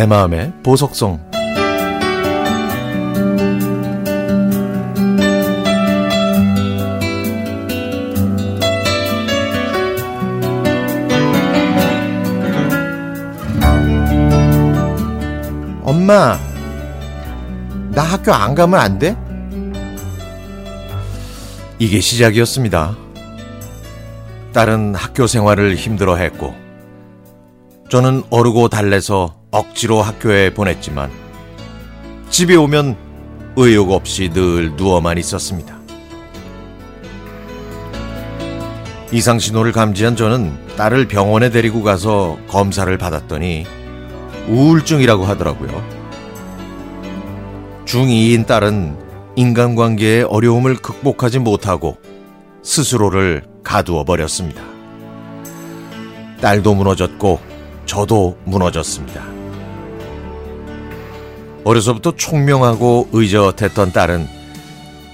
내 마음의 보석성 엄마 나 학교 안 가면 안 돼? 이게 시작이었습니다. 딸은 학교 생활을 힘들어 했고, 저는 어르고 달래서 억지로 학교에 보냈지만, 집에 오면 의욕 없이 늘 누워만 있었습니다. 이상 신호를 감지한 저는 딸을 병원에 데리고 가서 검사를 받았더니 우울증이라고 하더라고요. 중2인 딸은 인간관계의 어려움을 극복하지 못하고 스스로를 가두어 버렸습니다. 딸도 무너졌고 저도 무너졌습니다. 어려서부터 총명하고 의젓했던 딸은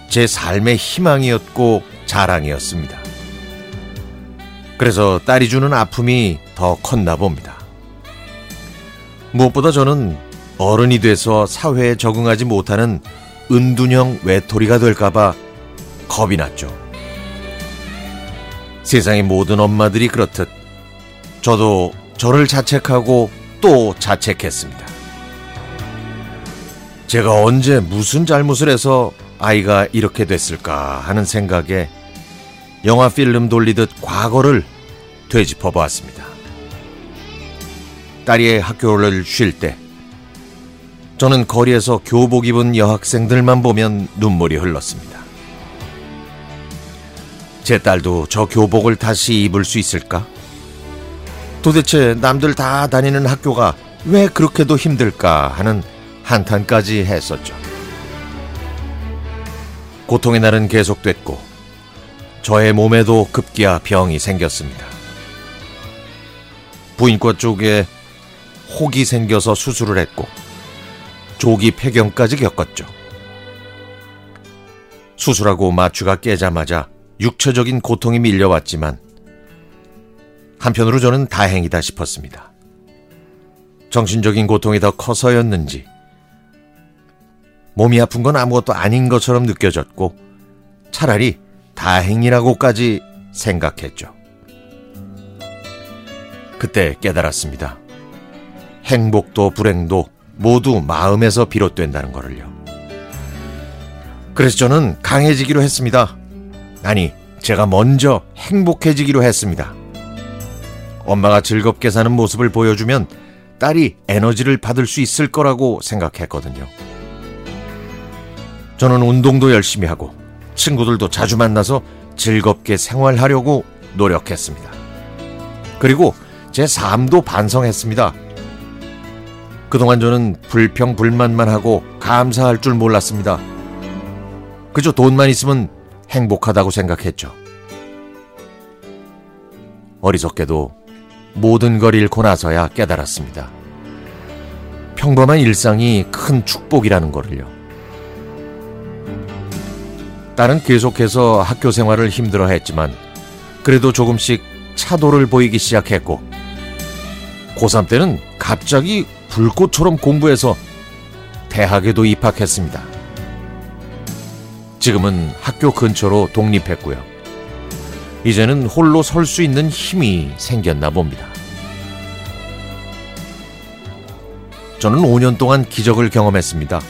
제 삶의 희망이었고 자랑이었습니다. 그래서 딸이 주는 아픔이 더 컸나 봅니다. 무엇보다 저는 어른이 돼서 사회에 적응하지 못하는 은둔형 외톨이가 될까봐 겁이 났죠. 세상의 모든 엄마들이 그렇듯 저도 저를 자책하고 또 자책했습니다. 제가 언제 무슨 잘못을 해서 아이가 이렇게 됐을까 하는 생각에 영화 필름 돌리듯 과거를 되짚어 보았습니다. 딸이 학교를 쉴 때, 저는 거리에서 교복 입은 여학생들만 보면 눈물이 흘렀습니다. 제 딸도 저 교복을 다시 입을 수 있을까? 도대체 남들 다 다니는 학교가 왜 그렇게도 힘들까 하는 한탄까지 했었죠. 고통의 날은 계속됐고, 저의 몸에도 급기야 병이 생겼습니다. 부인과 쪽에 혹이 생겨서 수술을 했고 조기 폐경까지 겪었죠. 수술하고 마취가 깨자마자 육체적인 고통이 밀려왔지만 한편으로 저는 다행이다 싶었습니다. 정신적인 고통이 더 커서였는지 몸이 아픈 건 아무것도 아닌 것처럼 느껴졌고 차라리 다행이라고까지 생각했죠. 그때 깨달았습니다. 행복도 불행도 모두 마음에서 비롯된다는 거를요. 그래서 저는 강해지기로 했습니다. 아니, 제가 먼저 행복해지기로 했습니다. 엄마가 즐겁게 사는 모습을 보여주면 딸이 에너지를 받을 수 있을 거라고 생각했거든요. 저는 운동도 열심히 하고 친구들도 자주 만나서 즐겁게 생활하려고 노력했습니다. 그리고 제 삶도 반성했습니다. 그동안 저는 불평, 불만만 하고 감사할 줄 몰랐습니다. 그저 돈만 있으면 행복하다고 생각했죠. 어리석게도 모든 걸 잃고 나서야 깨달았습니다. 평범한 일상이 큰 축복이라는 거를요. 딸은 계속해서 학교 생활을 힘들어 했지만 그래도 조금씩 차도를 보이기 시작했고 고3 때는 갑자기 불꽃처럼 공부해서 대학에도 입학했습니다. 지금은 학교 근처로 독립했고요. 이제는 홀로 설 수 있는 힘이 생겼나 봅니다. 저는 5년 동안 기적을 경험했습니다.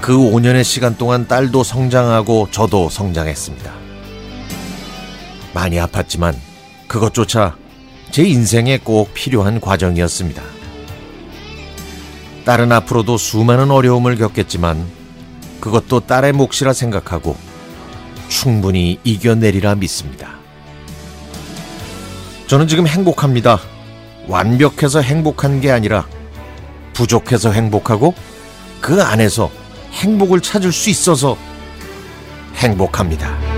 그 5년의 시간 동안 딸도 성장하고 저도 성장했습니다. 많이 아팠지만 그것조차 제 인생에 꼭 필요한 과정이었습니다. 딸은 앞으로도 수많은 어려움을 겪겠지만 그것도 딸의 몫이라 생각하고 충분히 이겨내리라 믿습니다. 저는 지금 행복합니다. 완벽해서 행복한 게 아니라 부족해서 행복하고 그 안에서 행복을 찾을 수 있어서 행복합니다.